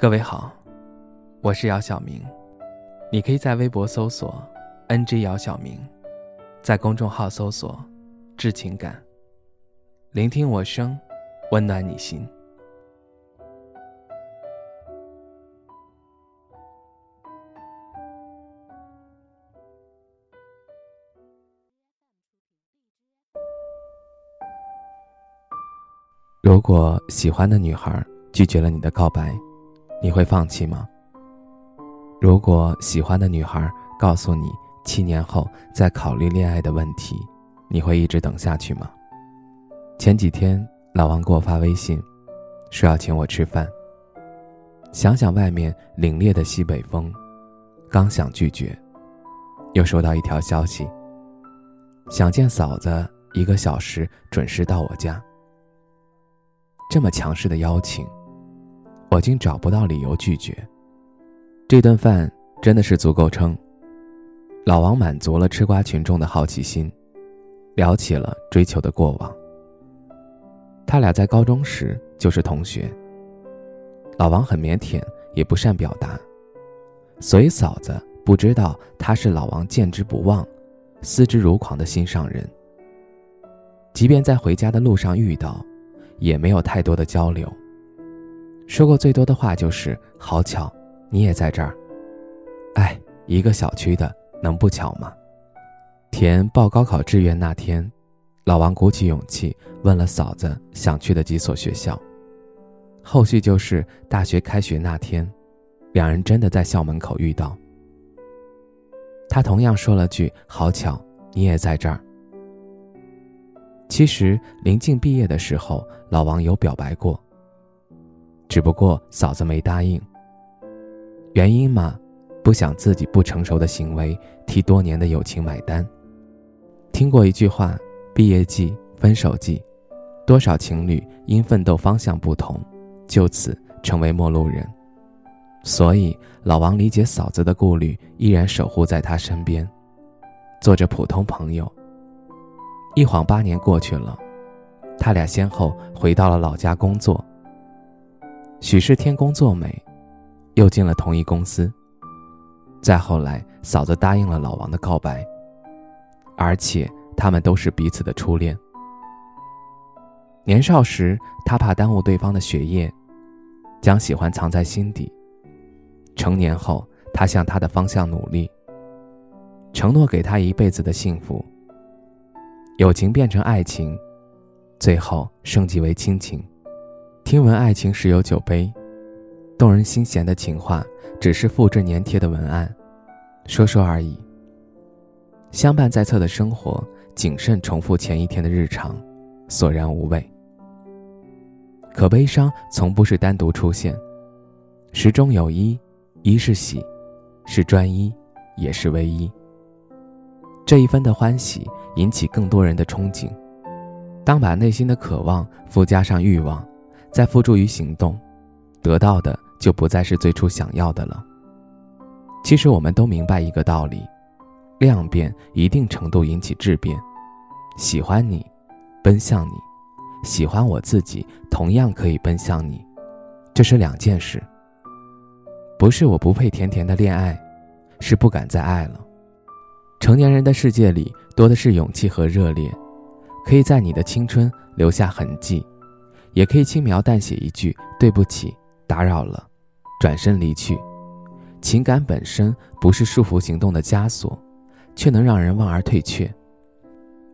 各位好，我是姚晓明，你可以在微博搜索 “ng 姚晓明”，在公众号搜索“致情感”，聆听我声，温暖你心。如果喜欢的女孩拒绝了你的告白，你会放弃吗？如果喜欢的女孩告诉你七年后再考虑恋爱的问题，你会一直等下去吗？前几天老王给我发微信，说要请我吃饭。想想外面凛冽的西北风，刚想拒绝，又收到一条消息：想见嫂子，一个小时准时到我家。这么强势的邀请。我竟找不到理由拒绝。这顿饭真的是足够撑。老王满足了吃瓜群众的好奇心，聊起了追求的过往。他俩在高中时就是同学。老王很腼腆，也不善表达，所以嫂子不知道他是老王见之不忘、思之如狂的心上人。即便在回家的路上遇到，也没有太多的交流。说过最多的话就是“好巧，你也在这儿。”哎，一个小区的，能不巧吗？填报高考志愿那天，老王鼓起勇气问了嫂子想去的几所学校。后续就是大学开学那天，两人真的在校门口遇到。他同样说了句“好巧，你也在这儿。”其实临近毕业的时候，老王有表白过。只不过嫂子没答应。原因嘛，不想自己不成熟的行为替多年的友情买单。听过一句话：毕业季、分手季，多少情侣因奋斗方向不同，就此成为陌路人。所以老王理解嫂子的顾虑，依然守护在她身边，做着普通朋友。一晃八年过去了，他俩先后回到了老家工作。许是天公作美，又进了同一公司。再后来，嫂子答应了老王的告白，而且他们都是彼此的初恋。年少时，他怕耽误对方的学业，将喜欢藏在心底。成年后，他向他的方向努力，承诺给他一辈子的幸福。友情变成爱情，最后升级为亲情。听闻爱情时有酒杯，动人心弦的情话只是复制粘贴的文案，说说而已。相伴在侧的生活，谨慎重复前一天的日常，索然无味。可悲伤从不是单独出现，时中有一，一是喜，是专一，也是唯一。这一分的欢喜，引起更多人的憧憬。当把内心的渴望附加上欲望。再付诸于行动，得到的就不再是最初想要的了。其实我们都明白一个道理：量变一定程度引起质变。喜欢你，奔向你；喜欢我自己，同样可以奔向你。这是两件事。不是我不配甜甜的恋爱，是不敢再爱了。成年人的世界里，多的是勇气和热烈，可以在你的青春留下痕迹。也可以轻描淡写一句“对不起，打扰了”，转身离去。情感本身不是束缚行动的枷锁，却能让人望而退却。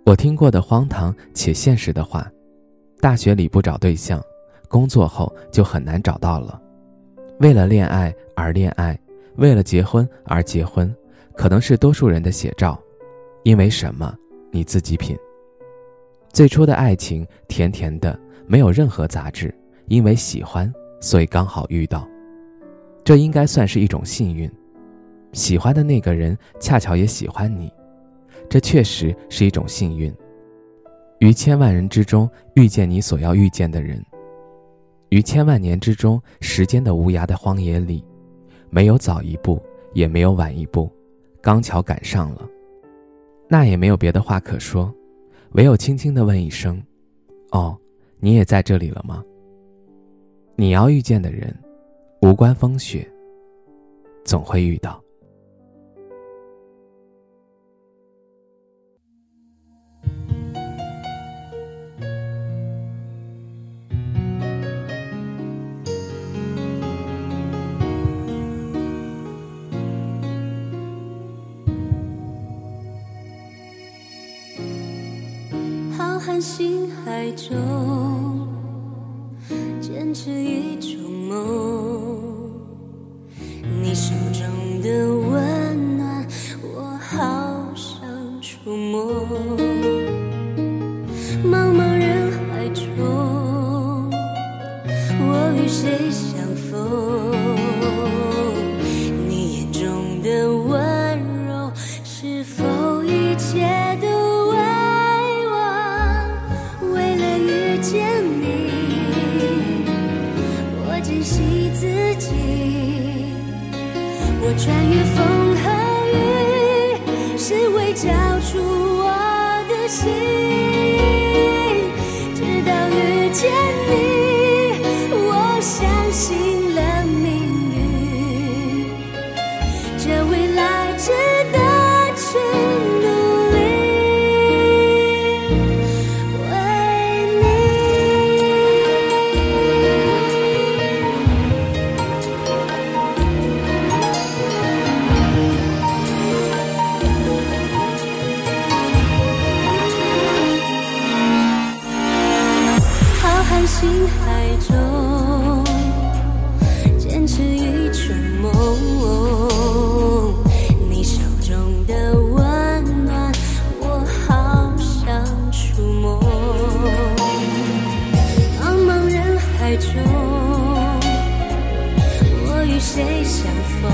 我听过的荒唐且现实的话：大学里不找对象，工作后就很难找到了。为了恋爱而恋爱，为了结婚而结婚，可能是多数人的写照。因为什么？你自己品。最初的爱情，甜甜的。没有任何杂质，因为喜欢，所以刚好遇到，这应该算是一种幸运。喜欢的那个人恰巧也喜欢你，这确实是一种幸运。于千万人之中遇见你所要遇见的人，于千万年之中时间的无涯的荒野里，没有早一步，也没有晚一步，刚巧赶上了，那也没有别的话可说，唯有轻轻地问一声：“哦。”你也在这里了吗？你要遇见的人，无关风雪，总会遇到。浩瀚星海中，是一种梦。你手中的温暖，我好想触摸。茫茫人海中，我与谁相逢？穿越风和雨，是为交出我的心，星海中，坚持一种梦。你手中的温暖，我好想触摸。茫茫人海中，我与谁相逢？